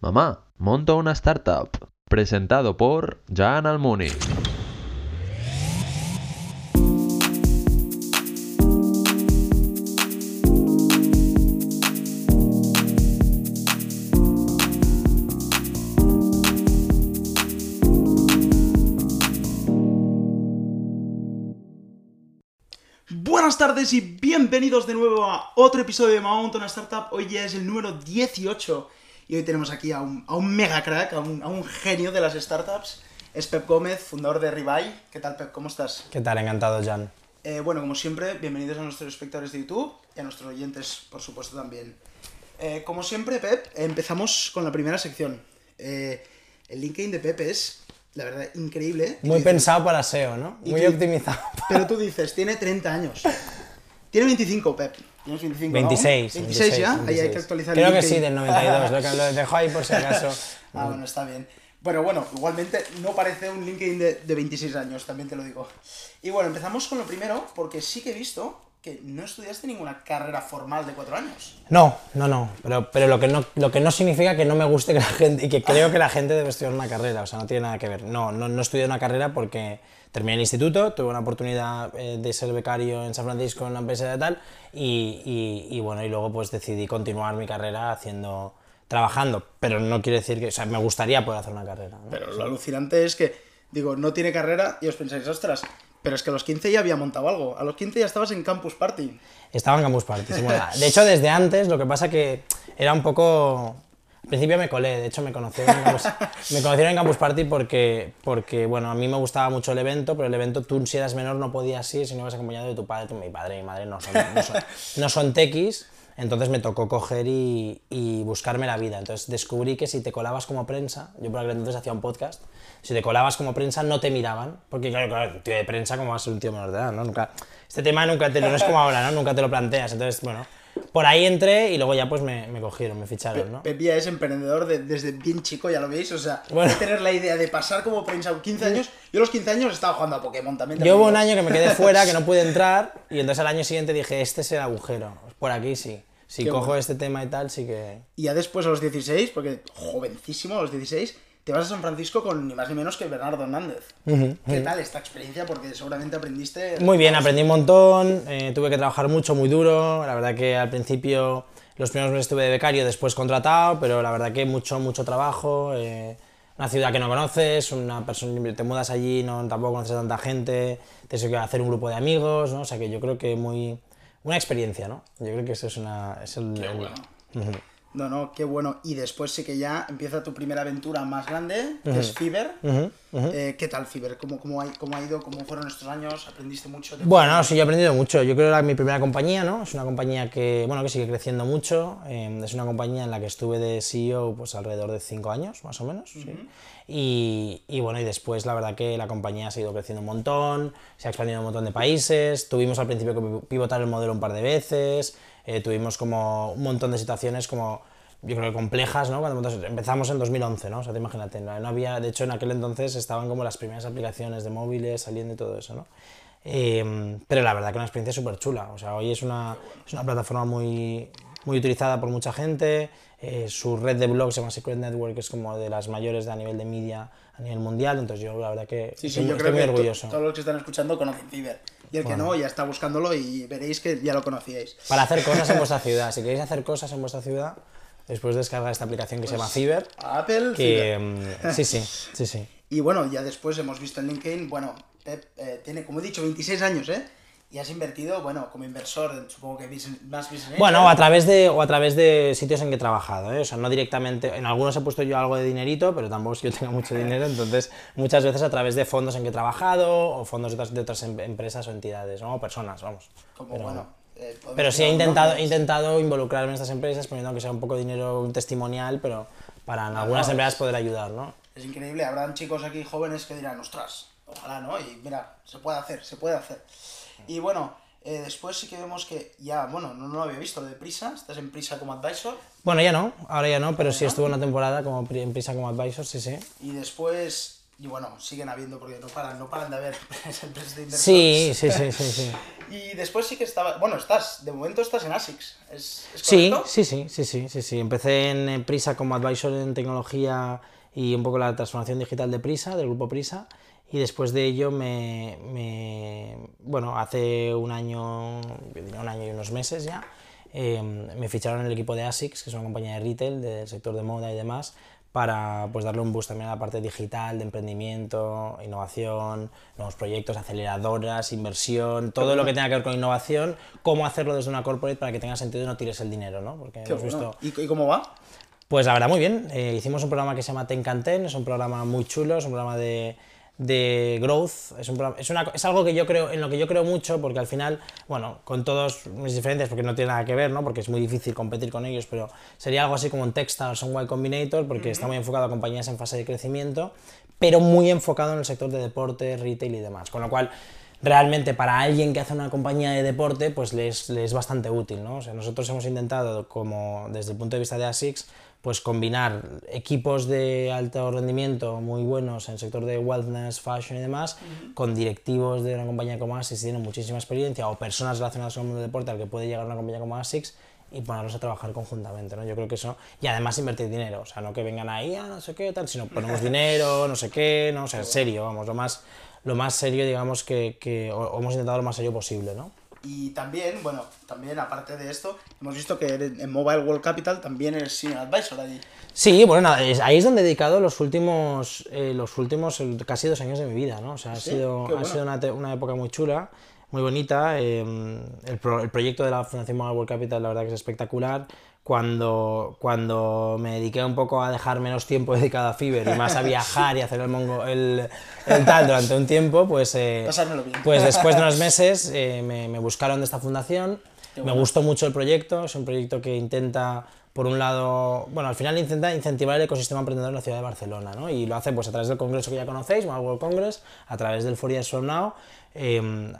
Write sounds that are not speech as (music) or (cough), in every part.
Mamá, monto una startup. Presentado por Jan Almuni. Buenas tardes y bienvenidos de nuevo a otro episodio de Mount una Startup. Hoy ya es el número 18 y hoy tenemos aquí a un, a un mega crack, a un, a un genio de las startups. Es Pep Gómez, fundador de Rebuy. ¿Qué tal, Pep? ¿Cómo estás? ¿Qué tal? Encantado, Jan. Eh, bueno, como siempre, bienvenidos a nuestros espectadores de YouTube y a nuestros oyentes, por supuesto, también. Eh, como siempre, Pep, empezamos con la primera sección. Eh, el LinkedIn de Pep es, la verdad, increíble. Muy dices- pensado para SEO, ¿no? Muy optimizado. Pero tú dices, tiene 30 años. Tiene 25, Pep. Tienes 25, ¿no? 26. 26 ya. Ahí hay 26. que actualizar el Creo que LinkedIn. sí, del 92. Lo, que- lo dejo ahí por si acaso. (laughs) Ah, bueno, está bien. Pero bueno, igualmente no parece un LinkedIn de, de 26 años, también te lo digo. Y bueno, empezamos con lo primero, porque sí que he visto que no estudiaste ninguna carrera formal de 4 años. No, no, no. Pero, pero lo, que no, lo que no significa que no me guste que la gente. Y que creo que la gente debe estudiar una carrera. O sea, no tiene nada que ver. No, no, no estudié una carrera porque terminé el instituto, tuve una oportunidad eh, de ser becario en San Francisco en una empresa de tal. Y, y, y bueno, y luego pues decidí continuar mi carrera haciendo. trabajando. Pero no quiere decir que. O sea, me gustaría poder hacer una carrera. ¿no? Pero lo alucinante es que, digo, no tiene carrera y os pensáis, ostras, pero es que a los 15 ya había montado algo. A los 15 ya estabas en Campus Party. Estaba en Campus Party. sí, bueno, (laughs) de hecho, desde antes, lo que pasa que era un poco... Al principio me colé, de hecho me conocieron en Campus, (laughs) me conocieron en Campus Party porque, porque, bueno, a mí me gustaba mucho el evento, pero el evento tú si eras menor no podías ir si no ibas acompañado de tu padre, tu, mi padre y mi madre no son, no son, no son tequis, entonces me tocó coger y, y buscarme la vida. Entonces descubrí que si te colabas como prensa, yo por aquel entonces hacía un podcast, si te colabas como prensa no te miraban, porque claro, claro, tío de prensa como va a ser un tío menor de edad, ¿no? Nunca, este tema nunca te, no es como ahora, ¿no? Nunca te lo planteas, entonces, bueno, por ahí entré y luego ya pues me, me cogieron, me ficharon, ¿no? Pep ya es emprendedor de- desde bien chico, ya lo veis. O sea, Bueno. tener la idea de pasar como prensa a 15 años. Yo a los 15 años estaba jugando a Pokémon también. Yo hubo un año que me quedé fuera, que no pude (laughs) entrar, y entonces al año siguiente dije, este es el agujero, por aquí sí. Si Qué cojo bueno. este tema y tal, sí que... Y ya después a los 16, porque jovencísimo a los 16, te vas a San Francisco con ni más ni menos que Bernardo Hernández. ¿Qué tal esta experiencia? Porque seguramente aprendiste... Muy bien, aprendí un montón, eh, tuve que trabajar mucho, muy duro, la verdad que al principio los primeros meses estuve de becario, después contratado, pero la verdad que mucho, mucho trabajo, eh, una ciudad que no conoces, una persona, te mudas allí, no, tampoco conoces a tanta gente, tienes que hacer un grupo de amigos, ¿no? o sea que yo creo que muy... una experiencia, ¿no? Yo creo que eso es, una, es el... el- bueno. No, no, qué bueno. Y después sí que ya empieza tu primera aventura más grande, que es Fiverr. Eh, ¿Qué tal Fiverr? ¿Cómo, cómo, ha, ¿Cómo ha ido? ¿Cómo fueron estos años? ¿Aprendiste mucho? ¿Te- Bueno, sí, yo he aprendido mucho. Yo creo que era mi primera compañía, ¿no? Es una compañía que, bueno, que sigue creciendo mucho. eh, es una compañía en la que estuve de CEO pues alrededor de cinco años, más o menos. sí. y, y bueno, y después la verdad que la compañía ha seguido creciendo un montón, se ha expandido un montón de países. Tuvimos al principio que pivotar el modelo un par de veces. eh, tuvimos como un montón de situaciones como yo creo que complejas, ¿no? Cuando empezamos en 2011, ¿no? O sea, te imagínate, no, no había, de hecho en aquel entonces estaban como las primeras aplicaciones de móviles saliendo y todo eso, ¿no? Eh, pero la verdad que una experiencia súper chula, o sea, hoy es una, es una plataforma muy, muy utilizada por mucha gente, eh, su red de blogs se llama Secret Network, es como de las mayores de a nivel de media a nivel mundial, entonces yo la verdad que Sí, sí, estoy, yo estoy creo muy que orgulloso. todos los que están escuchando conocen Fiverr. Y el que no, ya está buscándolo y veréis que ya lo conocíais. Para hacer cosas en vuestra ciudad, si queréis hacer cosas en vuestra ciudad, después descargar esta aplicación que se llama Fiverr, Apple, que mm, sí, sí, sí, sí. (laughs) Y bueno, ya después hemos visto en LinkedIn, bueno, Pep eh, tiene, como he dicho, 26 años, ¿eh? Y has invertido, bueno, como inversor, supongo que business- más business. Bueno, o a través de, o a través de sitios en que he trabajado, ¿eh? o sea, no directamente, en algunos he puesto yo algo de dinerito, pero tampoco es que yo tenga mucho dinero, (laughs) entonces muchas veces a través de fondos en que he trabajado, o fondos de otras, de otras em- empresas o entidades, ¿no? o personas, vamos. Como, pero, bueno, eh, pero sí he intentado, he intentado involucrarme en estas empresas, poniendo que sea un poco de dinero testimonial, pero para en algunas no, empresas poder ayudar, ¿no? Es increíble, habrán chicos aquí jóvenes que dirán, ostras, ojalá, ¿no? Y mira, se puede hacer, se puede hacer. Y bueno, eh, después sí que vemos que ya, bueno, no, no lo había visto, lo de Prisa, estás en Prisa como advisor. Bueno, ya no, ahora ya no, pero sí estuve una temporada como en Prisa como advisor, sí, sí. Y después y bueno, siguen habiendo porque no paran, no paran de haber (laughs) empresas de inversión. Sí, sí, sí, sí, sí. (laughs) Y después sí que estaba, bueno, estás, de momento estás en ASICS, ¿es, es Sí, sí, sí, sí, sí, sí, sí. Empecé en Prisa como advisor en tecnología y un poco la transformación digital de Prisa, del grupo Prisa. Y después de ello me, me- bueno, hace un año, un año y unos meses ya, eh, me ficharon en el equipo de ASICS, que es una compañía de retail del sector de moda y demás, para pues darle un boost también a la parte digital, de emprendimiento, innovación, nuevos proyectos, aceleradoras, inversión, todo lo que tenga que ver con innovación, cómo hacerlo desde una corporate para que tenga sentido y no tires el dinero, ¿no? Porque hemos visto... ¿Y, y cómo va? Pues la verdad, muy bien. Eh, hicimos un programa que se llama Ten Can Ten, es un programa muy chulo, es un programa de, de growth, es, un programa- es, una- es algo que yo creo, en lo que yo creo mucho, porque al final, bueno, con todos mis diferencias, porque no tiene nada que ver, ¿no? porque es muy difícil competir con ellos, pero sería algo así como un Techstars o un Y Combinator, porque está muy enfocado a compañías en fase de crecimiento, pero muy enfocado en el sector de deporte, retail y demás. Con lo cual, realmente para alguien que hace una compañía de deporte, pues le es, le es bastante útil, ¿no? O sea, nosotros hemos intentado, como desde el punto de vista de ASICS, pues combinar equipos de alto rendimiento muy buenos en el sector de wellness, fashion y demás, con directivos de una compañía como ASICS que tienen muchísima experiencia o personas relacionadas con el mundo del deporte al que puede llegar una compañía como ASICS y ponerlos a trabajar conjuntamente, ¿no? Yo creo que eso, y además invertir dinero, o sea, no que vengan ahí, ah, no sé qué, tal, sino ponemos dinero, no sé qué, no, o sea, serio, vamos, lo más, lo más serio, digamos, que, que o hemos intentado lo más serio posible, ¿no? Y también, bueno, también aparte de esto, hemos visto que en Mobile World Capital también eres Senior Advisor allí. Sí, bueno, ahí es donde he dedicado los últimos, eh, los últimos casi dos años de mi vida, ¿no? O sea, ha Sí, sido, ha sido una, una época muy chula, muy bonita. eh, el, pro- el proyecto de la Fundación Mobile World Capital, la verdad que es espectacular. Cuando, cuando me dediqué un poco a dejar menos tiempo (laughs) dedicado a Fiverr y más a viajar y hacer el, mongo, el, el tal durante un tiempo, pues, eh, bien. pues después de unos (laughs) meses eh, me, me buscaron de esta fundación. Qué Me bueno. gustó mucho el proyecto, es un proyecto que intenta, por un lado, bueno, al final intenta incentivar el ecosistema emprendedor en la ciudad de Barcelona, ¿no? Y lo hace pues a través del congreso que ya conocéis, Mobile World Congress, a través del Four Years From Now, eh,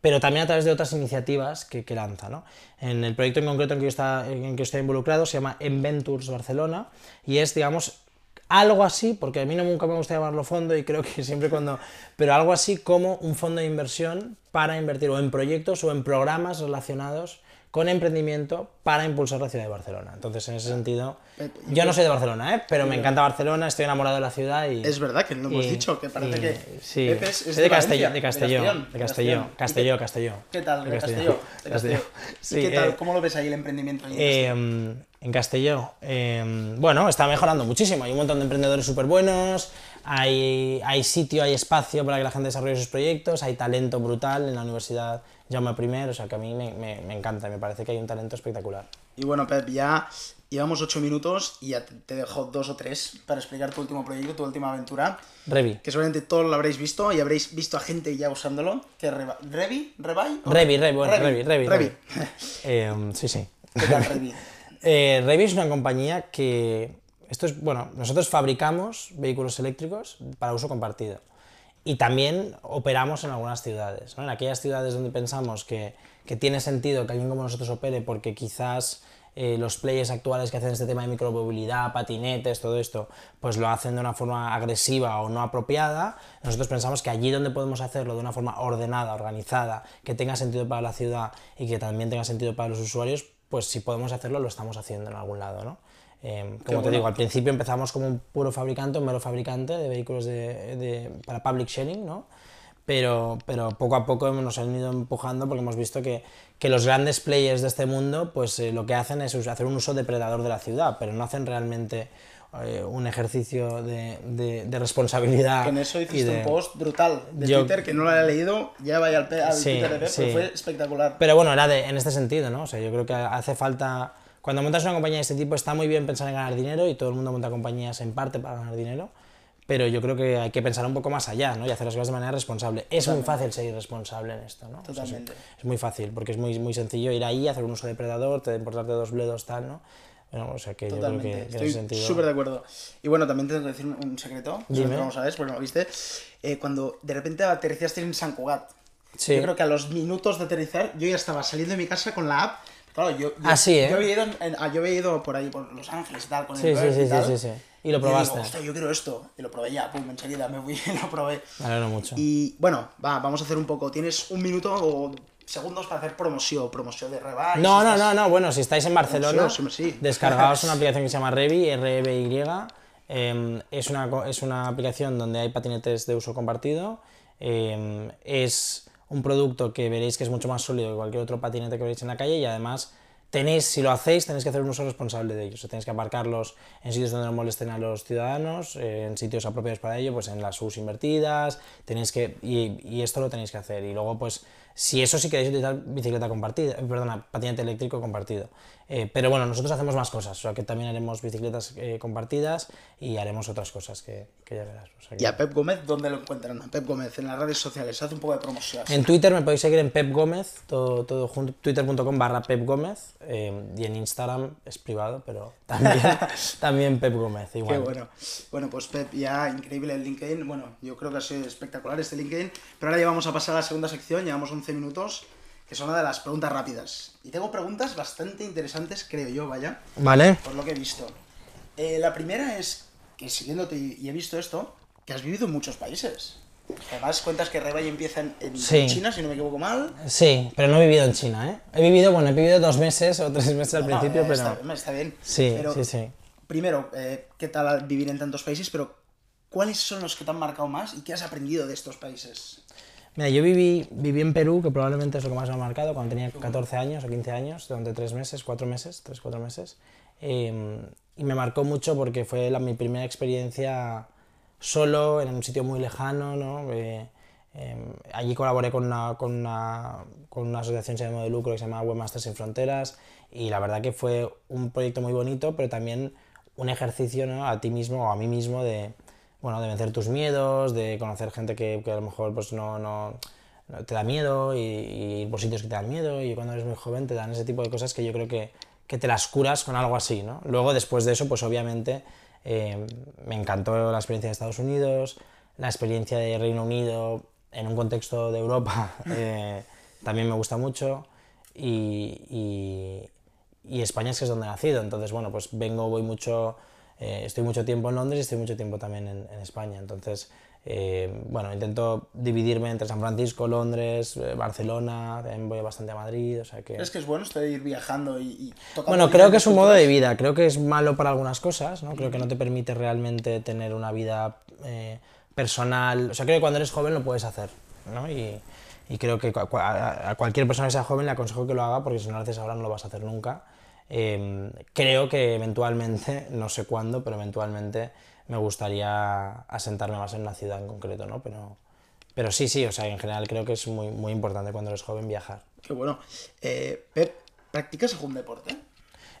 pero también a través de otras iniciativas que, lanza, ¿no? En el proyecto en concreto en que, está, en que estoy involucrado se llama Enventures Barcelona y es, digamos, algo así, porque a mí no nunca me gusta llamarlo fondo y creo que siempre cuando... Pero algo así como un fondo de inversión para invertir o en proyectos o en programas relacionados con emprendimiento para impulsar la ciudad de Barcelona. Entonces, en ese sentido, Eh, yo no soy de Barcelona, ¿eh? pero me encanta Barcelona, estoy enamorado de la ciudad y... Es verdad que lo hemos y- dicho, que parece y- que Sí, Pepe es, es Soy de, Valencia, Castelló, de Castelló, Castellón, de Castelló, ¿Y qué- Castelló, Castelló. ¿Qué tal, de De Castelló? De Castelló. Sí, ¿Y qué tal? eh, ¿Cómo lo ves ahí el emprendimiento? en eh, en Castelló, eh, bueno, está mejorando muchísimo. Hay un montón de emprendedores súper buenos, hay, hay sitio, hay espacio para que la gente desarrolle sus proyectos, hay talento brutal en la Universidad Jaume I, o sea que a mí me, me- me encanta, me parece que hay un talento espectacular. Y bueno, Pep, ya llevamos ocho minutos y ya te, dejo dos o tres para explicar tu último proyecto, tu última aventura. Revi. Que seguramente todos lo habréis visto y habréis visto a gente ya usándolo. Que Reba- ¿Revi? ¿Rebai? ¿O- Revi, Revi, bueno, Revi, Revi. Revi. Eh, sí, sí. ¿Qué tal, Revi? (laughs) Eh, Revi es una compañía que, esto es, bueno, nosotros fabricamos vehículos eléctricos para uso compartido y también operamos en algunas ciudades, en aquellas ciudades donde pensamos que, que tiene sentido que alguien como nosotros opere porque quizás eh, los players actuales que hacen este tema de micromovilidad, patinetes, todo esto, pues lo hacen de una forma agresiva o no apropiada, nosotros pensamos que allí donde podemos hacerlo de una forma ordenada, organizada, que tenga sentido para la ciudad y que también tenga sentido para los usuarios, pues si podemos hacerlo lo estamos haciendo en algún lado, ¿no? Eh, como te bueno. digo, al principio empezamos como un puro fabricante, un mero fabricante de vehículos de, de- para public sharing, ¿no? Pero, pero poco a poco nos han ido empujando porque hemos visto que, que los grandes players de este mundo pues eh, lo que hacen es hacer un uso depredador de la ciudad, pero no hacen realmente eh, un ejercicio de, de- de responsabilidad. En eso hiciste de- un post brutal de Yo- Twitter que no lo he leído. Ya vaya al, al Sí, Twitter de Pep, sí. pero fue espectacular. Pero bueno, era de, en este sentido, ¿no? O sea, yo creo que hace falta. Cuando montas una compañía de este tipo, está muy bien pensar en ganar dinero y todo el mundo monta compañías en parte para ganar dinero. Pero yo creo que hay que pensar un poco más allá, ¿no? Y hacer las cosas de manera responsable. Es muy fácil ser irresponsable en esto, ¿no? O sea, Totalmente. es muy fácil, porque es muy, muy sencillo ir ahí, hacer un uso depredador, te importarte dos bledos, tal, ¿no? Bueno, o sea que yo creo Totalmente, que, que estoy sentido. súper de acuerdo. Y bueno, también tengo que decir un, un secreto, que no lo sabes, porque no lo viste. Eh, cuando de repente aterrizaste en San Cugat, Sí. yo creo que a los minutos de aterrizar, yo ya estaba saliendo de mi casa con la app. Claro, yo, yo, Ah, sí, ¿eh? yo, había ido, en- ah, yo había ido por ahí, por Los Ángeles y tal, con Sí, el sí, sí, y sí, tal. sí, sí. Y lo probaste. digo, hostia, yo quiero esto. Y lo probé ya, pum, enseguida me fui y (laughs) lo probé. Me alegro mucho. Y bueno, va, vamos a hacer un poco. Tienes un minuto o segundos para hacer promoción, promoción de Revive. No, no, no, no, bueno, si estáis en Barcelona, Sí, sí, sí. descargaos una (laughs) aplicación que se llama Revi, R-E-V-Y. eh, es, una, es una aplicación donde hay patinetes de uso compartido. eh, es un producto que veréis que es mucho más sólido que cualquier otro patinete que veréis en la calle y además tenéis, si lo hacéis, tenéis que hacer un uso responsable de ellos. Tenéis que aparcarlos en sitios donde no molesten a los ciudadanos, eh, en sitios apropiados para ello, pues en las US invertidas, tenéis que, y, esto lo tenéis que hacer. Y luego, pues, si eso sí queréis utilizar bicicleta compartida, perdona, patinete eléctrico compartido. Eh, pero bueno, nosotros hacemos más cosas, o sea que también haremos bicicletas eh, compartidas y haremos otras cosas que, que ya verás. o sea que- ¿Y a Pep Gómez dónde lo encuentran? A Pep Gómez en las redes sociales. Hace un poco de promoción. En Twitter me podéis seguir en Pep Gómez, todo, todo junto, twitter.com barra Pep Gómez, eh, y en Instagram es privado, pero también, (laughs) (laughs) también Pep Gómez, Qué igual. bueno. Bueno, pues Pep, ya increíble el LinkedIn. Bueno, yo creo que ha sido espectacular este LinkedIn. Pero ahora ya vamos a pasar a la segunda sección. Llevamos 11 minutos, que son una de las preguntas rápidas. Y tengo preguntas bastante interesantes, creo yo, vaya, Vale. por lo que he visto. Eh, la primera es que siguiéndote y he visto esto, que has vivido en muchos países. Además, cuentas que Rebay empieza en, en Sí. China, si no me equivoco mal. Sí, pero no he vivido en China, ¿eh? He vivido, bueno, he vivido dos meses o tres meses al No, principio, eh, pero... está, está bien. Sí, Pero, sí, sí. Primero, eh, ¿qué tal vivir en tantos países? Pero, ¿cuáles son los que te han marcado más y qué has aprendido de estos países? Mira, yo viví, viví en Perú, que probablemente es lo que más me ha marcado, cuando tenía 14 años o 15 años, durante tres meses, cuatro meses, tres, cuatro meses. Eh, y me marcó mucho porque fue la, mi primera experiencia solo, en un sitio muy lejano, ¿no? Eh, eh, allí colaboré con una, con, una, con una asociación sin ánimo de lucro que se llama Webmasters Sin Fronteras y la verdad que fue un proyecto muy bonito, pero también un ejercicio ¿no? a ti mismo o a mí mismo de, bueno, de vencer tus miedos, de conocer gente que, que a lo mejor pues, no, no, te da miedo y, ir por sitios que te dan miedo y cuando eres muy joven te dan ese tipo de cosas que yo creo que, que te las curas con algo así. ¿no? Luego, después de eso, pues obviamente eh, me encantó la experiencia de Estados Unidos, la experiencia de Reino Unido en un contexto de Europa (laughs) eh, también me gusta mucho y, y- y España es que es donde he nacido, entonces bueno, pues vengo, voy mucho, eh, estoy mucho tiempo en Londres y estoy mucho tiempo también en, en España, entonces eh, bueno, intento dividirme entre San Francisco, Londres, eh, Barcelona, también voy bastante a Madrid, o sea que... ¿Crees que es bueno esto de ir viajando y, y tocando Bueno, creo que es un modo de vida, creo que es malo para algunas cosas, ¿no? Creo que no te permite realmente tener una vida personal, o sea, creo que cuando eres joven lo puedes hacer, ¿no? Y, y creo que a a cualquier persona que sea joven le aconsejo que lo haga porque si no lo haces ahora no lo vas a hacer nunca. Eh, creo que eventualmente, no sé cuándo, pero eventualmente me gustaría asentarme más en una ciudad en concreto, ¿no? Pero, pero sí, sí, o sea, en general creo que es muy, muy importante cuando eres joven viajar. Qué bueno. Eh, ¿practicas algún deporte?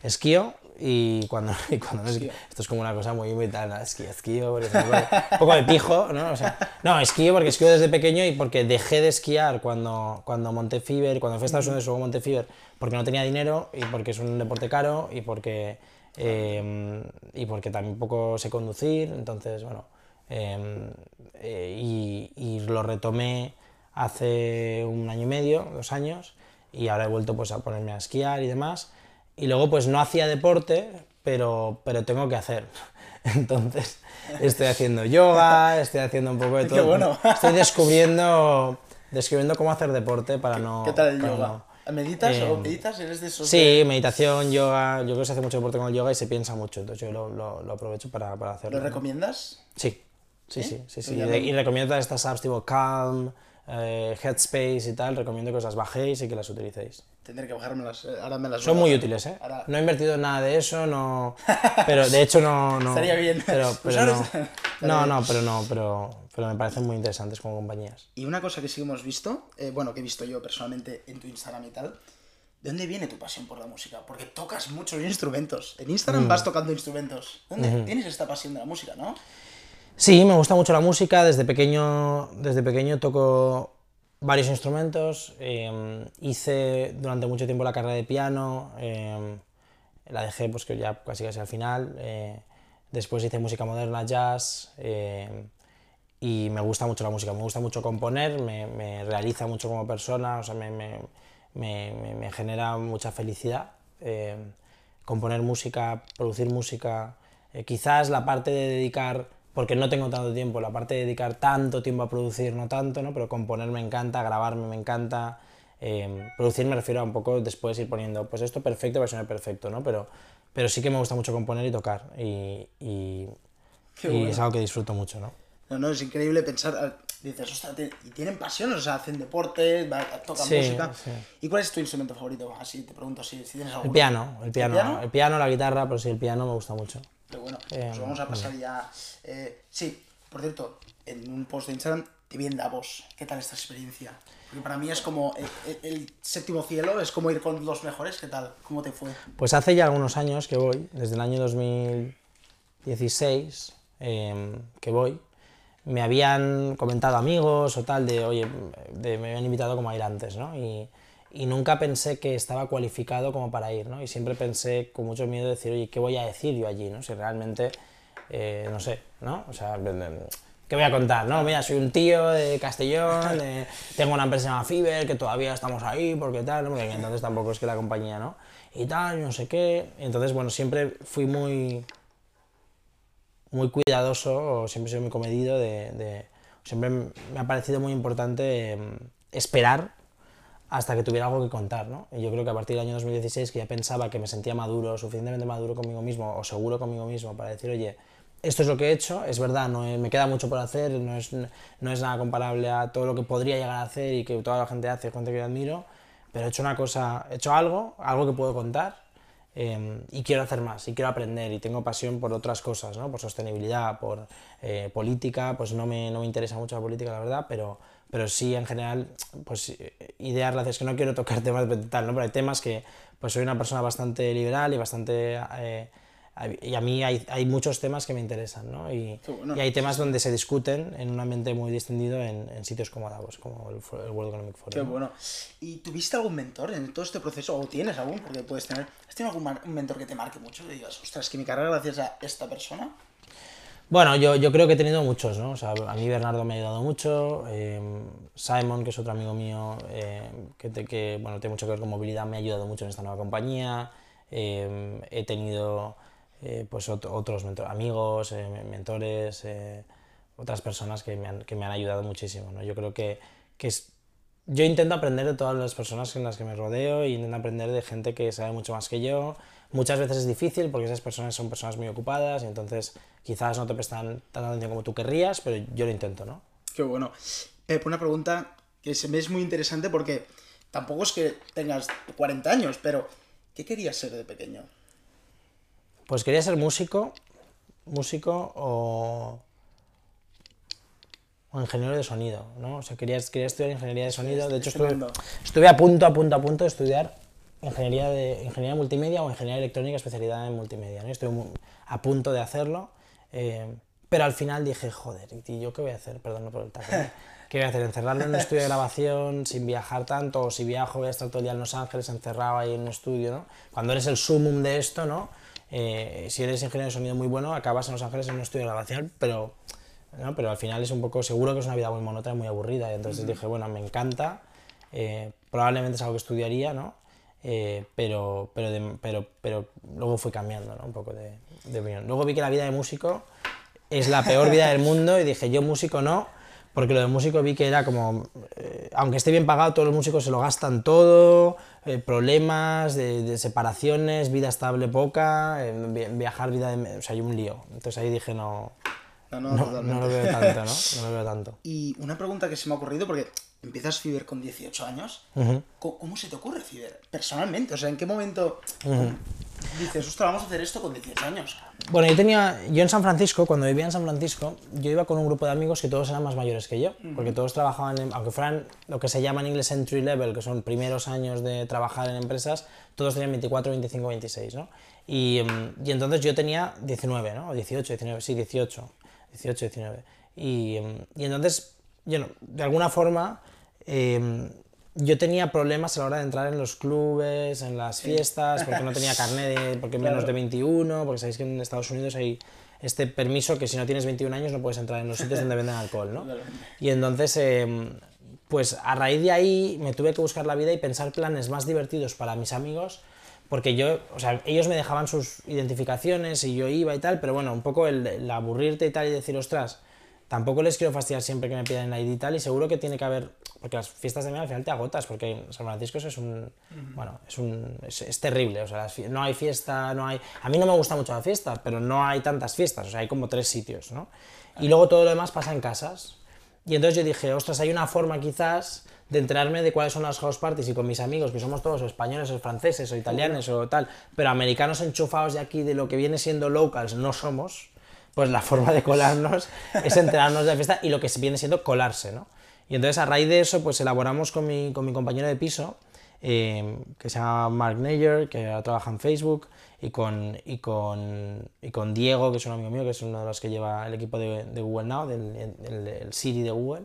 esquío y cuando, (laughs) y cuando no esquío. Esto es como una cosa muy muy tal, esquío, esquío, porque un poco, de pijo, ¿no? O sea, no, esquío porque esquío desde pequeño y porque dejé de esquiar cuando, cuando monté Fever, cuando fui a Estados Unidos luego monté Fever, porque no tenía dinero y porque es un deporte caro y porque, eh, y porque tampoco sé conducir, entonces, bueno, eh, eh, y, y lo retomé hace un año y medio, dos años, y ahora he vuelto pues a ponerme a esquiar y demás. Y luego pues no hacía deporte, pero, pero tengo que hacer. (laughs) Entonces estoy haciendo yoga, estoy haciendo un poco de (laughs) Qué todo. bueno. Estoy descubriendo, descubriendo cómo hacer deporte para no... ¿Qué tal el yoga? no- ¿Meditas Eh, o meditas? ¿Eres de esos Sí, meditación, yoga. Yo creo que se hace mucho deporte con el yoga y se piensa mucho, entonces yo lo, lo- lo aprovecho para, para hacerlo. lo recomiendas? Sí, sí, ¿Sí? sí, sí, sí. Pues y recomiendo todas estas apps tipo Calm, eh, Headspace y tal, recomiendo que os las bajéis y que las utilicéis. Tendré que bajármelas. eh, Ahora me las Son muy útiles, ¿eh? Ahora- No he invertido en nada de eso, no... (laughs) Pero de hecho no... no Estaría bien. Pero, (laughs) pero no, (laughs) no, pero no, pero, pero me parecen muy interesantes como compañías. Y una cosa que sí hemos visto, eh, bueno, que he visto yo personalmente en tu Instagram y tal, ¿de dónde viene tu pasión por la música? Porque tocas muchos instrumentos. En Instagram Mm. vas tocando instrumentos. ¿Dónde tienes esta pasión de la música, no? Sí, me gusta mucho la música. Desde pequeño, desde pequeño toco varios instrumentos. eh, hice durante mucho tiempo la carrera de piano. eh, la dejé pues que ya casi casi al final. eh, después hice música moderna, jazz. eh, y me gusta mucho la música. Me gusta mucho componer. Me, me realiza mucho como persona. O sea, me, me, me- genera mucha felicidad. componer música, producir música, Eh, quizás la parte de dedicar, porque no tengo tanto tiempo, la parte de dedicar tanto tiempo a producir, no tanto, ¿no? Pero componer me encanta, grabarme me encanta. eh, producir me refiero a un poco después ir poniendo, pues esto perfecto, va a sonar perfecto, ¿no? Pero, pero sí que me gusta mucho componer y tocar. Y, y, y bueno. es algo que disfruto mucho, ¿no? No, no, es increíble pensar. ah, Dices, ostras, y tienen pasión, o sea, hacen deporte, tocan Sí, música. sí. ¿Y cuál es tu instrumento favorito? Así te pregunto si, si tienes alguno. El piano, el piano, piano? el piano, la guitarra, pero sí, el piano me gusta mucho. Pero bueno, Eh, pues vamos a pasar ya. eh, sí, por cierto, en un post de Instagram te vi en Davos. ¿Qué tal esta experiencia? Porque para mí es como el, el- el séptimo cielo, es como ir con los mejores. ¿Qué tal? ¿Cómo te fue? Pues hace ya algunos años que voy, desde el año 2016 em, que voy, me habían comentado amigos o tal de, oye, de- me habían invitado como a ir antes, ¿no? Y, y nunca pensé que estaba cualificado como para ir, ¿no? Y siempre pensé con mucho miedo de decir, oye, ¿qué voy a decir yo allí, ¿no? Si realmente, eh, no sé, ¿no? O sea, ¿qué voy a contar, no? Mira, soy un tío de Castellón, tengo una empresa llamada Fiverr, que todavía estamos ahí, porque tal, ¿no? Porque entonces tampoco es que la compañía, ¿no? Y tal, no sé qué. Entonces, bueno, siempre fui muy muy cuidadoso, o siempre sido muy comedido, de, siempre me ha parecido muy importante em, esperar hasta que tuviera algo que contar, ¿no? Y yo creo que a partir del año 2016, que ya pensaba que me sentía maduro, suficientemente maduro conmigo mismo, o seguro conmigo mismo, para decir, oye, esto es lo que he hecho, es verdad, no me queda mucho por hacer, no es, no es nada comparable a todo lo que podría llegar a hacer y que toda la gente hace, gente que yo admiro, pero he hecho una cosa, he hecho algo, algo que puedo contar, eh, y quiero hacer más, y quiero aprender, y tengo pasión por otras cosas, ¿no? por sostenibilidad, por eh, política, pues no me, no me interesa mucho la política, la verdad, pero, pero sí en general, pues eh, ideas relacionadas, que no quiero tocar (laughs) temas de tal, ¿no? pero hay temas que, pues soy una persona bastante liberal y bastante... eh, y a mí hay, hay muchos temas que me interesan, ¿no? Y, bueno. y hay temas donde se discuten en un ambiente muy distendido en, en sitios como Davos, como el, el World Economic Forum. Qué ¿no? bueno. ¿Y tuviste algún mentor en todo este proceso? ¿O tienes algún? Porque puedes tener. ¿Has tenido algún mentor que te marque mucho? Que digas, ostras, que mi carrera gracias a esta persona. Bueno, yo, yo creo que he tenido muchos, ¿no? O sea, a mí Bernardo me ha ayudado mucho, eh, Simon, que es otro amigo mío, eh, que, te- que, bueno, tiene mucho que ver con movilidad, me ha ayudado mucho en esta nueva compañía, eh, he tenido eh, pues ot- otros amigos, eh, mentores, eh, otras personas que me han, que me han ayudado muchísimo, ¿no? Yo creo que, que es, yo intento aprender de todas las personas con las que me rodeo y intento aprender de gente que sabe mucho más que yo. Muchas veces es difícil porque esas personas son personas muy ocupadas y entonces quizás no te prestan tanta atención como tú querrías, pero yo lo intento, ¿no? Qué bueno. Pep, una pregunta que se me es muy interesante porque tampoco es que tengas 40 años, pero ¿qué querías ser de pequeño? Pues quería ser músico, músico o, o ingeniero de sonido, ¿no? O sea, quería, quería estudiar ingeniería de sonido. De hecho, estuve, estuve a punto, a punto, a punto de estudiar ingeniería de ingeniería multimedia o ingeniería electrónica especialidad en multimedia. ¿no? Mu- a punto de hacerlo, eh, pero al final dije, joder, ¿y yo qué voy a hacer? Perdón por el taco. (laughs) ¿Qué voy a hacer? ¿Encerrarme en un estudio de grabación sin viajar tanto? O si viajo voy a estar todo el día en Los Ángeles encerrado ahí en un estudio, ¿no? Cuando eres el sumum de esto, ¿no? Eh, si eres ingeniero de sonido muy bueno, acabas en Los Ángeles en un estudio de grabación, pero, ¿no? pero al final es un poco, seguro que es una vida muy monótona y muy aburrida. Y entonces dije, bueno, me encanta, eh, probablemente es algo que estudiaría, ¿no? Eh, pero, pero, de- pero, pero luego fui cambiando, ¿no? Un poco de, de opinión. Luego vi que la vida de músico es la peor vida del mundo y dije, yo músico no, porque lo de músico vi que era como, eh, aunque esté bien pagado, todos los músicos se lo gastan todo, eh, problemas de, de separaciones, vida estable poca, eh, vi- viajar, vida de... O sea, hay un lío. Entonces ahí dije, no, No, no, no, no lo veo tanto, ¿no? (laughs) No lo veo tanto. Y una pregunta que se me ha ocurrido, porque empiezas Fiverr con 18 años. ¿Cómo, cómo se te ocurre Fiverr? Personalmente, o sea, ¿en qué momento dices, ostras, vamos a hacer esto con 18 años? Bueno, yo tenía, yo en San Francisco, cuando vivía en San Francisco, yo iba con un grupo de amigos que todos eran más mayores que yo, porque todos trabajaban, en- aunque fueran lo que se llama en inglés entry level, que son primeros años de trabajar en empresas, todos tenían 24, 25, 26, ¿no? Y, mm, y entonces yo tenía 19, ¿no? O 18, 19, sí, 18, 18, 19. Y, mm, y entonces, yo no- de alguna forma, eh, yo tenía problemas a la hora de entrar en los clubes, en las fiestas, porque no tenía carnet, de, porque menos de 21, porque sabéis que en Estados Unidos hay este permiso que si no tienes 21 años no puedes entrar en los sitios donde venden alcohol, ¿no? Y entonces, eh, pues a raíz de ahí me tuve que buscar la vida y pensar planes más divertidos para mis amigos porque yo, o sea, ellos me dejaban sus identificaciones y yo iba y tal, pero bueno, un poco el, el aburrirte y tal y decir, ostras, tampoco les quiero fastidiar siempre que me pidan la ID y tal, y seguro que tiene que haber, porque las fiestas de Navidad al final te agotas, porque San Francisco es un, bueno, es un, es, es terrible, o sea, las no hay fiesta, no hay, a mí no me gusta mucho la fiesta, pero no hay tantas fiestas, o sea, hay como tres sitios, ¿no? Y luego todo lo demás pasa en casas. Y entonces yo dije, ostras, hay una forma quizás de enterarme de cuáles son las house parties y con mis amigos, que somos todos españoles o franceses o italianos o tal, pero americanos enchufados de aquí, de lo que viene siendo locals, no somos, pues la forma de colarnos (laughs) es enterarnos de la fiesta y lo que viene siendo colarse, ¿no? Y entonces a raíz de eso, pues elaboramos con mi, con mi compañero de piso, eh, que se llama Mark Neyer, que ahora trabaja en Facebook, y con, y, con, y con Diego, que es un amigo mío, que es uno de los que lleva el equipo de, de Google Now, del el, el Siri de Google.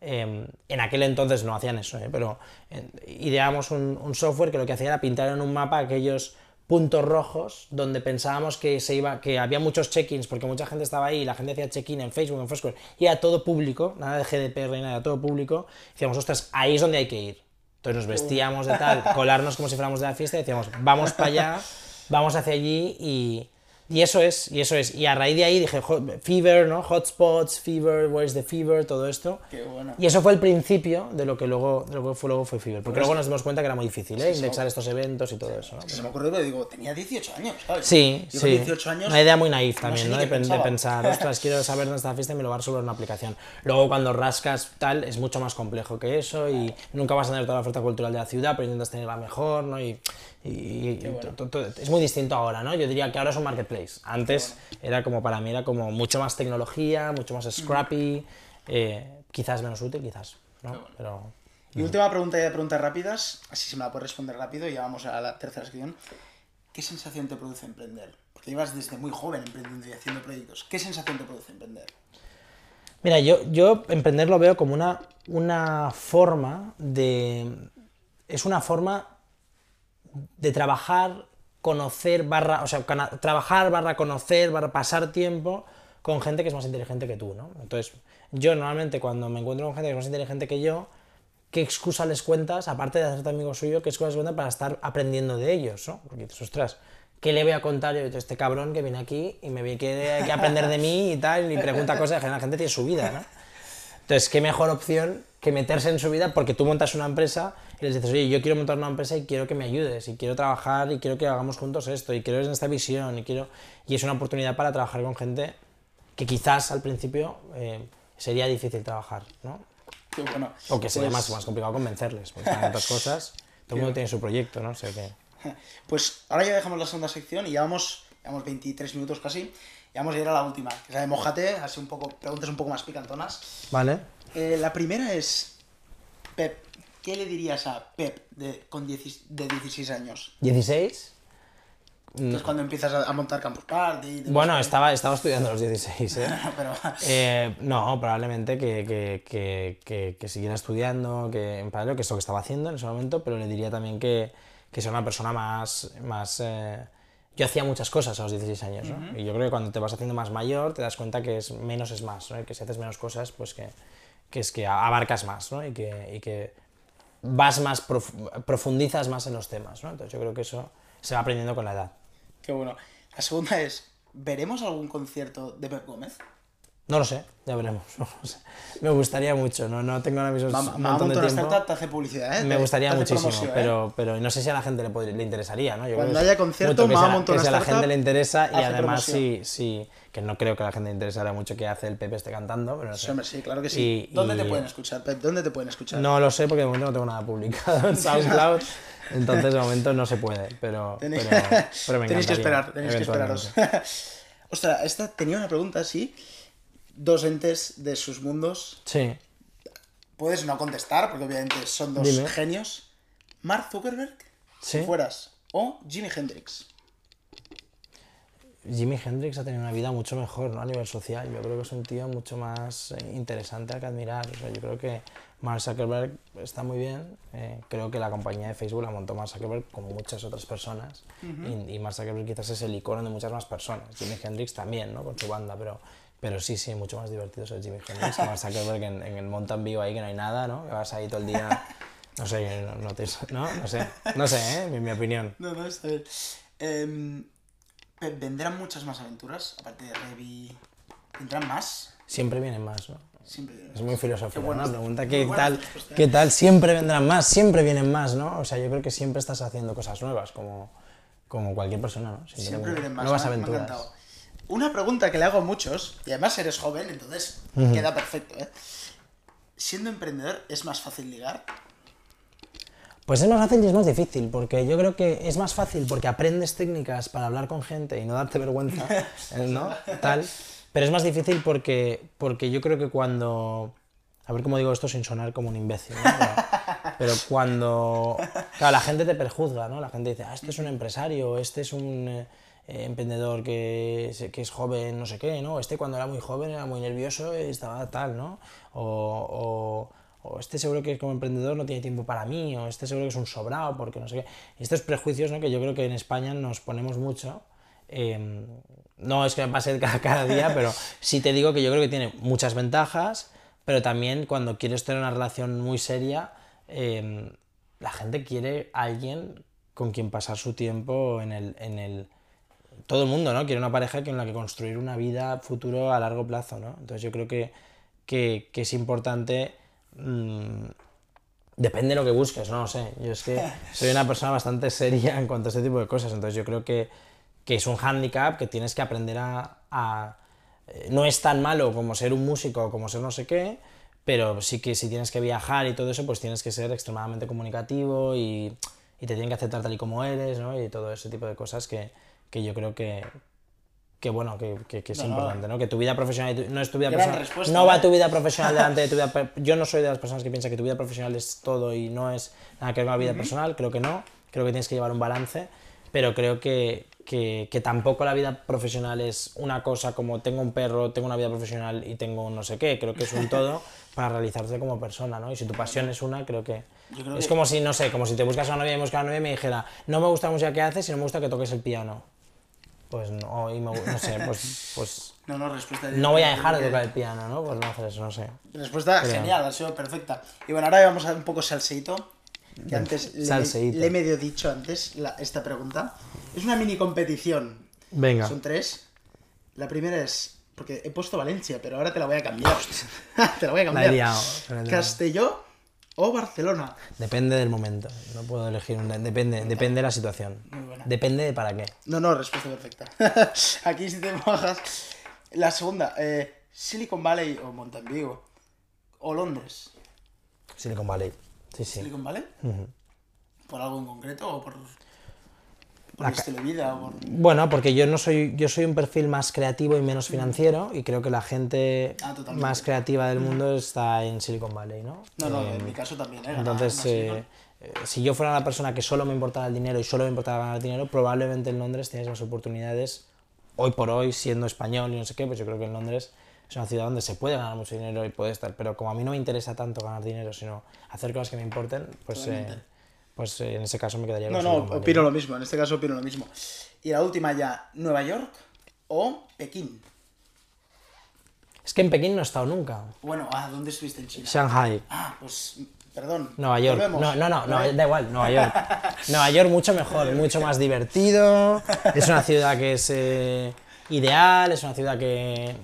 Eh, en aquel entonces no hacían eso, ¿eh? pero eh, ideamos un, un software que lo que hacía era pintar en un mapa aquellos puntos rojos donde pensábamos que se iba que había muchos check-ins porque mucha gente estaba ahí y la gente hacía check-in en Facebook en Foursquare y era todo público nada de GDPR ni nada todo público. Decíamos ostras ahí es donde hay que ir entonces nos vestíamos de tal colarnos como si fuéramos de la fiesta y decíamos vamos para allá vamos hacia allí y y eso es, y eso es. Y a raíz de ahí dije, "Jo- Fever, ¿no? Hotspots, Fever, Where's the Fever, todo esto. Qué bueno. Y eso fue el principio de lo que luego, de lo que fue, luego fue Fever. Porque luego nos dimos cuenta que era muy difícil, ¿eh? sí. Indexar estos eventos y todo eso, ¿no? Que se me ocurrió, pero digo, tenía 18 años, ¿sabes? Sí, Yo sí. con 18 años. Una idea muy naif no también, ¿no? ni De, de pensar, (laughs) ostras, quiero saber dónde está la fiesta y me lo va a resolver una aplicación. Luego cuando rascas tal, es mucho más complejo que eso y nunca vas a tener toda la oferta cultural de la ciudad, pero intentas tenerla mejor, ¿no? Y, y- y- to- es muy distinto ahora, ¿no? Yo diría que ahora es un marketplace. Antes era como, para mí, era como mucho más tecnología, mucho más scrappy, eh, quizás menos útil, quizás, ¿no? Pero... Y última pregunta ya de preguntas rápidas, así se me la puedes responder rápido y ya vamos a la tercera sección. ¿Qué sensación te produce emprender? Porque llevas desde muy joven emprendiendo y haciendo proyectos. ¿Qué sensación te produce emprender? Mira, yo, yo emprender lo veo como una, una forma de... Es una forma de trabajar, conocer, barra... O sea, trabajar, barra conocer, barra pasar tiempo con gente que es más inteligente que tú, ¿no? Entonces, yo normalmente cuando me encuentro con gente que es más inteligente que yo, ¿qué excusa les cuentas, aparte de hacerte amigo suyo, qué excusa les cuentas para estar aprendiendo de ellos, ¿no? Porque dices, ostras, ¿qué le voy a contar yo a este cabrón que viene aquí y me quiere que aprender de mí y tal, y pregunta cosas que la gente tiene su vida, ¿no? Entonces, ¿qué mejor opción que meterse en su vida? Porque tú montas una empresa y les dices, oye, yo quiero montar una empresa y quiero que me ayudes, y quiero trabajar, y quiero que hagamos juntos esto, y quiero en esta visión, y quiero... Y es una oportunidad para trabajar con gente que quizás al principio eh, sería difícil trabajar, ¿no? Bueno. O que sería Pues- más, más complicado convencerles, porque saben otras (laughs) cosas. Todo el mundo tiene su proyecto, ¿no? O sea que... (laughs) Pues ahora ya dejamos la segunda sección y ya vamos, llevamos 23 minutos casi. Y vamos a ir a la última, que es la de mojate, así un poco, preguntas un poco más picantonas. Vale. Eh, la primera es, Pep, ¿qué le dirías a Pep de, con 10 de 16 años? ¿16? Que es cuando empiezas a, a montar Campus Party. Bueno, estaba, estaba estudiando a los 16, ¿eh? (laughs) Pero, Eh, no, probablemente que, que, que, que, que siguiera estudiando, que en paralelo, que es lo que estaba haciendo en ese momento, pero le diría también que, que sea una persona más... más eh, Yo hacía muchas cosas a los 16 años, ¿no? Y yo creo que cuando te vas haciendo más mayor te das cuenta que es menos es más, ¿no? Y que si haces menos cosas, pues que, que es que abarcas más, ¿no? Y que, y que vas más, prof- profundizas más en los temas, ¿no? Entonces yo creo que eso se va aprendiendo con la edad. qué bueno. La segunda es, ¿veremos algún concierto de Pep Gómez? No lo sé, ya veremos. (laughs) Me gustaría mucho, no, no tengo ahora mismo un montón de una tiempo. startup te hace publicidad, ¿eh? Me gustaría te muchísimo, ¿eh? pero, pero no sé si a la gente le, podría- le interesaría, ¿no? Yo Cuando creo haya concierto, que monta que si a la gente le interesa y además sí, sí, que no creo que a la gente le interesara mucho que hace el Pepe esté cantando, pero no sé. Sí, hombre, sí, claro que sí. Y- ¿Dónde y- te pueden escuchar, Pep? ¿Dónde te pueden escuchar? No lo sé porque de momento no tengo nada publicado en (laughs) SoundCloud, entonces de momento no se puede, pero, (laughs) Tenéis, pero, pero me tenéis que esperar, tenéis que esperaros. Ostras, esta tenía una pregunta así. Dos entes de sus mundos. Sí, Puedes no contestar, porque obviamente son dos Dime. genios. Mark Zuckerberg, Sí. si fueras, o Jimi Hendrix. Jimi Hendrix ha tenido una vida mucho mejor ¿no? a nivel social. Yo creo que es un tío mucho más eh, interesante al que admirar. O sea, yo creo que Mark Zuckerberg está muy bien. eh, creo que la compañía de Facebook la montó Mark Zuckerberg como muchas otras personas. y, y Mark Zuckerberg quizás es el icono de muchas más personas. Jimi Hendrix también, ¿no? con su banda, pero, pero sí, sí, mucho más divertido ser Jimi Hendrix que Mark Zuckerberg en, en el Mountain View ahí que no hay nada, ¿no? que vas ahí todo el día (laughs) No sé, no, no, te- no, no sé, no sé, ¿eh? mi, mi opinión. No, no, está bien. Em, ¿Vendrán muchas más aventuras? Aparte de Revi. ¿Vendrán más? Siempre vienen más, ¿no? Siempre. Es muy ¿no? Pregunta qué tal, ¿eh? qué tal, siempre vendrán más, siempre vienen más, ¿no? O sea, yo creo que siempre estás haciendo cosas nuevas, como, como cualquier persona, ¿no? Siempre vienen más. Nuevas ha aventuras. Una pregunta que le hago a muchos, y además eres joven, entonces queda perfecto, ¿eh? Siendo emprendedor, ¿es más fácil ligar? Pues es más fácil y es más difícil, porque yo creo que es más fácil porque aprendes técnicas para hablar con gente y no darte vergüenza, (laughs) eh, ¿no? Tal. Pero es más difícil porque, porque yo creo que cuando... A ver cómo digo esto sin sonar como un imbécil, ¿no? Pero, (laughs) pero cuando... Claro, la gente te perjuzga, ¿no? La gente dice, ah, este es un empresario, este es un eh, emprendedor que es, que es joven, no sé qué, ¿no? Este cuando era muy joven era muy nervioso y estaba tal, ¿no? O, o, o este seguro que como emprendedor no tiene tiempo para mí, o este seguro que es un sobrado porque no sé qué. Y estos prejuicios, ¿no? Que yo creo que en España nos ponemos mucho. Eh, no es que me pase cada, día, pero sí te digo que yo creo que tiene muchas ventajas, pero también cuando quieres tener una relación muy seria, eh, la gente quiere a alguien con quien pasar su tiempo en el, en el... Todo el mundo, ¿no? Quiere una pareja con la que construir una vida futuro a largo plazo, ¿no? Entonces yo creo que, que, que es importante... mm, Depende de lo que busques, no lo sé. Yo es que soy una persona bastante seria en cuanto a este tipo de cosas, entonces yo creo que, que es un hándicap que tienes que aprender a, a- eh, No es tan malo como ser un músico o como ser no sé qué, pero sí que si tienes que viajar y todo eso, pues tienes que ser extremadamente comunicativo y, y te tienen que aceptar tal y como eres, ¿no? Y todo ese tipo de cosas que, que yo creo que, que bueno, que, que- que es No, importante, ¿no? Que tu vida profesional tu- no es tu vida personal. no va ¿eh? tu vida profesional (laughs) delante de tu vida. Yo no soy de las personas que piensa que tu vida profesional es todo y no es nada que ver con la vida personal. Creo que no. Creo que tienes que llevar un balance. Pero creo que, que, que tampoco la vida profesional es una cosa como tengo un perro, tengo una vida profesional y tengo no sé qué. Creo que es un todo (laughs) para realizarte como persona, ¿no? Y si tu pasión es una, creo que. Creo es que- como si, no sé, como si te buscas a una novia y buscas a una novia y me dijera, no me gusta la música que haces y no me gusta que toques el piano. Pues no, y me no sé, pues, pues (laughs) No, no, respuesta. no voy a dejar de tocar el piano, ¿no? Pues no hacer eso, no sé. Respuesta Creo. genial, ha sido perfecta. Y bueno, ahora vamos a un poco salseíto. Que antes le, le he medio dicho antes la- esta pregunta. Es una mini competición. Venga. Son tres. La primera es. Porque he puesto Valencia, pero ahora te la voy a cambiar. (laughs) te la voy a La he cambiar. liado. la he liado. ¿Castelló o Barcelona? Depende del momento. No puedo elegir un. Depende, depende de la situación. Muy buena. Depende de para qué. No, no, respuesta perfecta. (laughs) Aquí si te mojas. La segunda, eh, Silicon Valley o Montevideo. O Londres. Silicon Valley. Sí, sí. Silicon Valley. ¿Por algo en concreto o por, por La el ca- estilo de vida? O por... Bueno, porque yo no soy, yo soy un perfil más creativo y menos financiero y creo que la gente Ah, más creativa del mundo está en Silicon Valley, ¿no? No, no, Eh, en mi caso también, ¿eh? Entonces, eh, eh, si yo fuera la persona que solo me importaba el dinero y solo me importaba ganar dinero, probablemente en Londres tienes más oportunidades. Hoy por hoy, siendo español y no sé qué, pues yo creo que en Londres es una ciudad donde se puede ganar mucho dinero y puede estar. Pero como a mí no me interesa tanto ganar dinero, sino hacer cosas que me importen, pues, eh. Pues eh, en ese caso me quedaría con No, no, opino lo mismo, en este caso opino lo mismo. Y la última ya, Nueva York o Pekín. Es que en Pekín no he estado nunca. Bueno, ¿a dónde estuviste en China? Shanghai. Ah, pues, perdón. Nueva York. No, no, no, no, da igual, Nueva York. (laughs) Nueva York mucho mejor, mucho más divertido. Es una ciudad que es eh, ideal, es una ciudad que,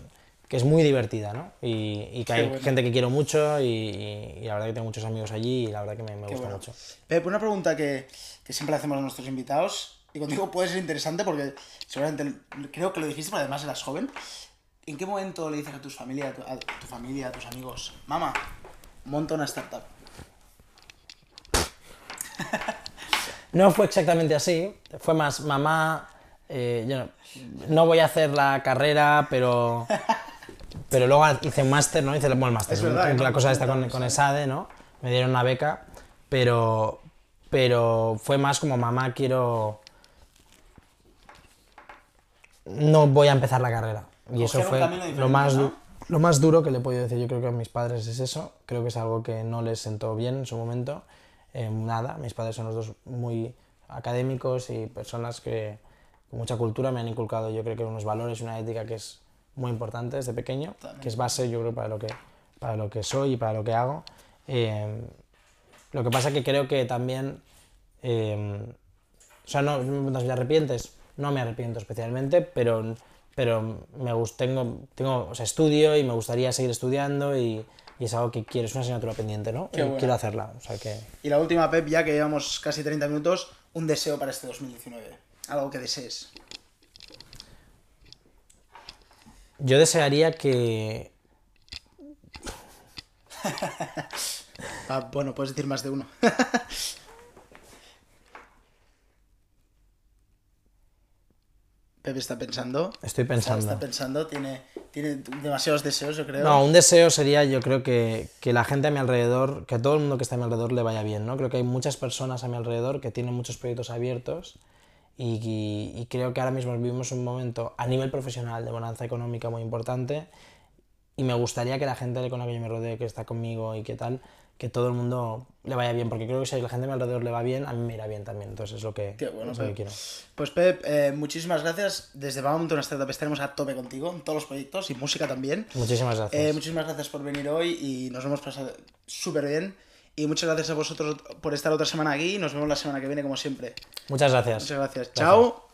que es muy divertida, ¿no? Y, y que hay bueno. gente que quiero mucho y, y- y la verdad que tengo muchos amigos allí y la verdad que me, gusta bueno. mucho. Pep, una pregunta que, que siempre hacemos a nuestros invitados, y contigo puede ser interesante porque seguramente creo que lo dijiste, pero además eras joven. ¿En qué momento le dices a, tus familia, a, tu, a tu familia, a tus amigos, mamá, monta una startup? No fue exactamente así, fue más mamá, eh, yo no, no voy a hacer la carrera, pero, pero luego hice un máster, ¿no? Hice bueno, el máster, la ¿no? cosa esta con, con ESADE, ¿no? Me dieron una beca, pero, pero fue más como mamá, quiero... No voy a empezar la carrera. Y eso fue lo más, lo más duro que le he podido decir yo creo que a mis padres es eso. Creo que es algo que no les sentó bien en su momento. Eh, nada, mis padres son los dos muy académicos y personas que con mucha cultura me han inculcado yo creo que unos valores y una ética que es muy importante desde pequeño, que es base yo creo para lo que, para lo que soy y para lo que hago. Eh, Lo que pasa que creo que también... eh, o sea, no, no te arrepientes. No me arrepiento especialmente, pero, pero me gust- tengo, tengo, o sea, estudio y me gustaría seguir estudiando y, y es algo que quiero, es una asignatura pendiente, ¿no? Qué quiero hacerla, o sea que... Y la última, Pep, ya que llevamos casi 30 minutos, un deseo para este 2019. Algo que desees. Yo desearía que... (laughs) Ah, bueno, puedes decir más de uno. (laughs) Pepe está pensando. Estoy Está, pensando. está pensando, tiene, tiene demasiados deseos, yo creo. No, un deseo sería, yo creo que, que la gente a mi alrededor, que a todo el mundo que está a mi alrededor le vaya bien, ¿no? Creo que hay muchas personas a mi alrededor que tienen muchos proyectos abiertos y, y- creo que ahora mismo vivimos un momento a nivel profesional de bonanza económica muy importante y me gustaría que la gente con la que yo me rodeo, que está conmigo y que tal, que todo el mundo le vaya bien, porque creo que si la gente a mi alrededor le va bien, a mí me irá bien también, entonces es lo que, Qué bueno, es lo que quiero. Pues Pep, eh, muchísimas gracias. Desde a una Startup estaremos a tope contigo en todos los proyectos y música también. Muchísimas gracias. Eh, muchísimas gracias por venir hoy y nos hemos pasado súper bien. Y muchas gracias a vosotros por estar otra semana aquí. Nos vemos la semana que viene, como siempre. Muchas gracias. Muchas gracias. Chao.